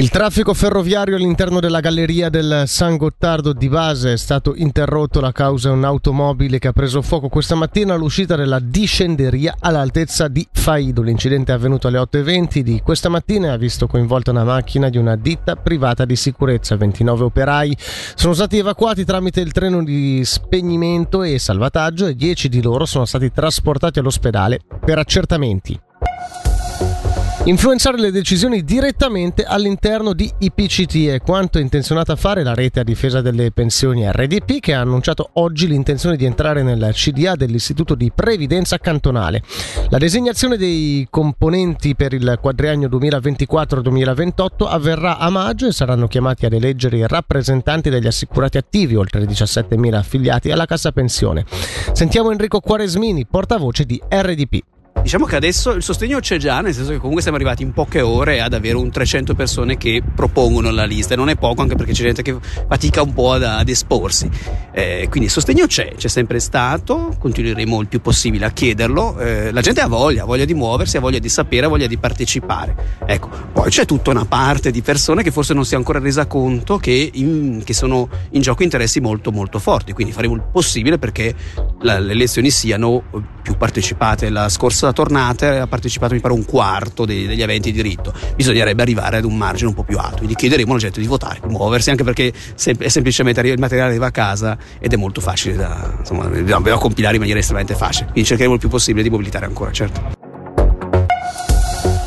Il traffico ferroviario all'interno della galleria del San Gottardo di base è stato interrotto. La causa è un'automobile che ha preso fuoco questa mattina all'uscita della discenderia all'altezza di Faido. L'incidente è avvenuto alle 8.20 di questa mattina e ha visto coinvolta una macchina di una ditta privata di sicurezza. 29 operai sono stati evacuati tramite il treno di spegnimento e salvataggio e 10 di loro sono stati trasportati all'ospedale per accertamenti. Influenzare le decisioni direttamente all'interno di IPCT è quanto è intenzionata a fare la rete a difesa delle pensioni RDP che ha annunciato oggi l'intenzione di entrare nel CDA dell'Istituto di Previdenza Cantonale. La designazione dei componenti per il quadriennio 2024-2028 avverrà a maggio e saranno chiamati ad eleggere i rappresentanti degli assicurati attivi, oltre 17.000 affiliati alla Cassa Pensione. Sentiamo Enrico Quaresmini, portavoce di RDP. Diciamo che adesso il sostegno c'è già, nel senso che comunque siamo arrivati in poche ore ad avere un 300 persone che propongono la lista e non è poco anche perché c'è gente che fatica un po' ad, ad esporsi. Eh, quindi il sostegno c'è, c'è sempre stato, continueremo il più possibile a chiederlo. Eh, la gente ha voglia, ha voglia di muoversi, ha voglia di sapere, ha voglia di partecipare. Ecco, poi c'è tutta una parte di persone che forse non si è ancora resa conto che, in, che sono in gioco interessi molto molto forti, quindi faremo il possibile perché la, le elezioni siano più partecipate. La scorsa tornata ha partecipato mi pare un quarto dei, degli aventi di diritto. Bisognerebbe arrivare ad un margine un po' più alto. Quindi chiederemo alla gente di votare, di muoversi, anche perché è semplicemente il materiale arriva a casa ed è molto facile da, insomma, da compilare in maniera estremamente facile. Quindi cercheremo il più possibile di mobilitare ancora, certo.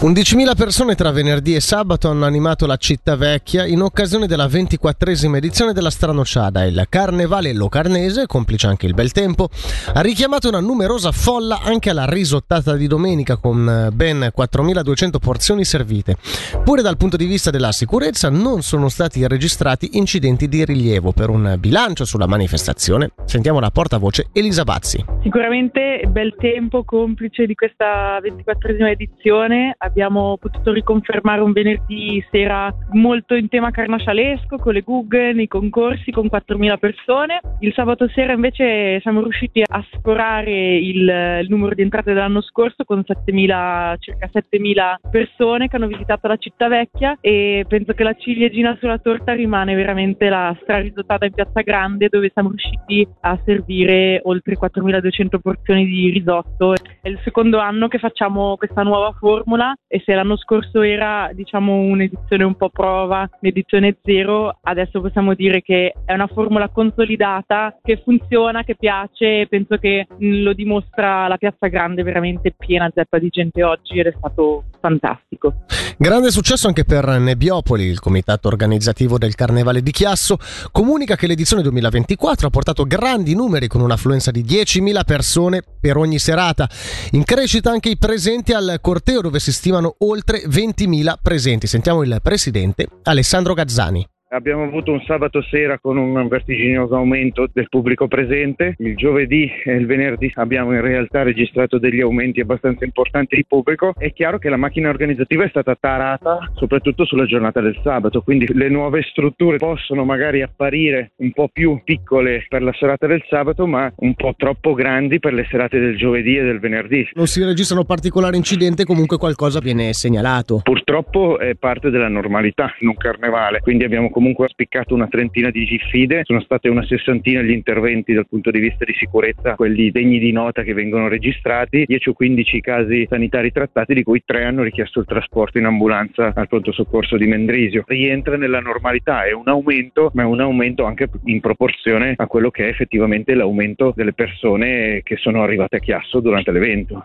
11.000 persone tra venerdì e sabato hanno animato la città vecchia in occasione della ventiquattresima edizione della Stranociada. Il carnevale locarnese, complice anche il bel tempo, ha richiamato una numerosa folla anche alla risottata di domenica con ben 4.200 porzioni servite. Pure dal punto di vista della sicurezza non sono stati registrati incidenti di rilievo. Per un bilancio sulla manifestazione sentiamo la portavoce Elisa Bazzi. Sicuramente bel tempo complice di questa ventiquattresima edizione abbiamo potuto riconfermare un venerdì sera molto in tema carnascialesco con le Google, i concorsi con 4.000 persone. Il sabato sera invece siamo riusciti a sforare il, il numero di entrate dell'anno scorso con 7.000, circa 7.000 persone che hanno visitato la città vecchia e penso che la ciliegina sulla torta rimane veramente la strarisottata in Piazza Grande dove siamo riusciti a servire oltre 4.200 porzioni di risotto. È il secondo anno che facciamo questa nuova formula e se l'anno scorso era diciamo un'edizione un po' prova, un'edizione zero, adesso possiamo dire che è una formula consolidata che funziona, che piace e penso che lo dimostra la Piazza Grande veramente piena zeppa di gente oggi ed è stato fantastico. Grande successo anche per Nebbiopoli, il comitato organizzativo del Carnevale di Chiasso, comunica che l'edizione 2024 ha portato grandi numeri con un'affluenza di 10.000 persone per ogni serata. In crescita anche i presenti al corteo dove si stimano oltre 20.000 presenti. Sentiamo il presidente Alessandro Gazzani. Abbiamo avuto un sabato sera con un vertiginoso aumento del pubblico presente. Il giovedì e il venerdì abbiamo in realtà registrato degli aumenti abbastanza importanti di pubblico. È chiaro che la macchina organizzativa è stata tarata soprattutto sulla giornata del sabato, quindi le nuove strutture possono magari apparire un po' più piccole per la serata del sabato, ma un po' troppo grandi per le serate del giovedì e del venerdì. Non si registrano particolari incidenti, comunque qualcosa viene segnalato. Purtroppo è parte della normalità in un carnevale, quindi abbiamo comunque comunque spiccato una trentina di giffide, sono state una sessantina gli interventi dal punto di vista di sicurezza, quelli degni di nota che vengono registrati, 10 o 15 casi sanitari trattati, di cui 3 hanno richiesto il trasporto in ambulanza al pronto soccorso di Mendrisio. Rientra nella normalità, è un aumento, ma è un aumento anche in proporzione a quello che è effettivamente l'aumento delle persone che sono arrivate a Chiasso durante l'evento.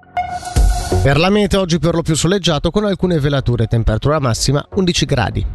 Per la meta oggi per lo più soleggiato con alcune velature, temperatura massima 11 gradi.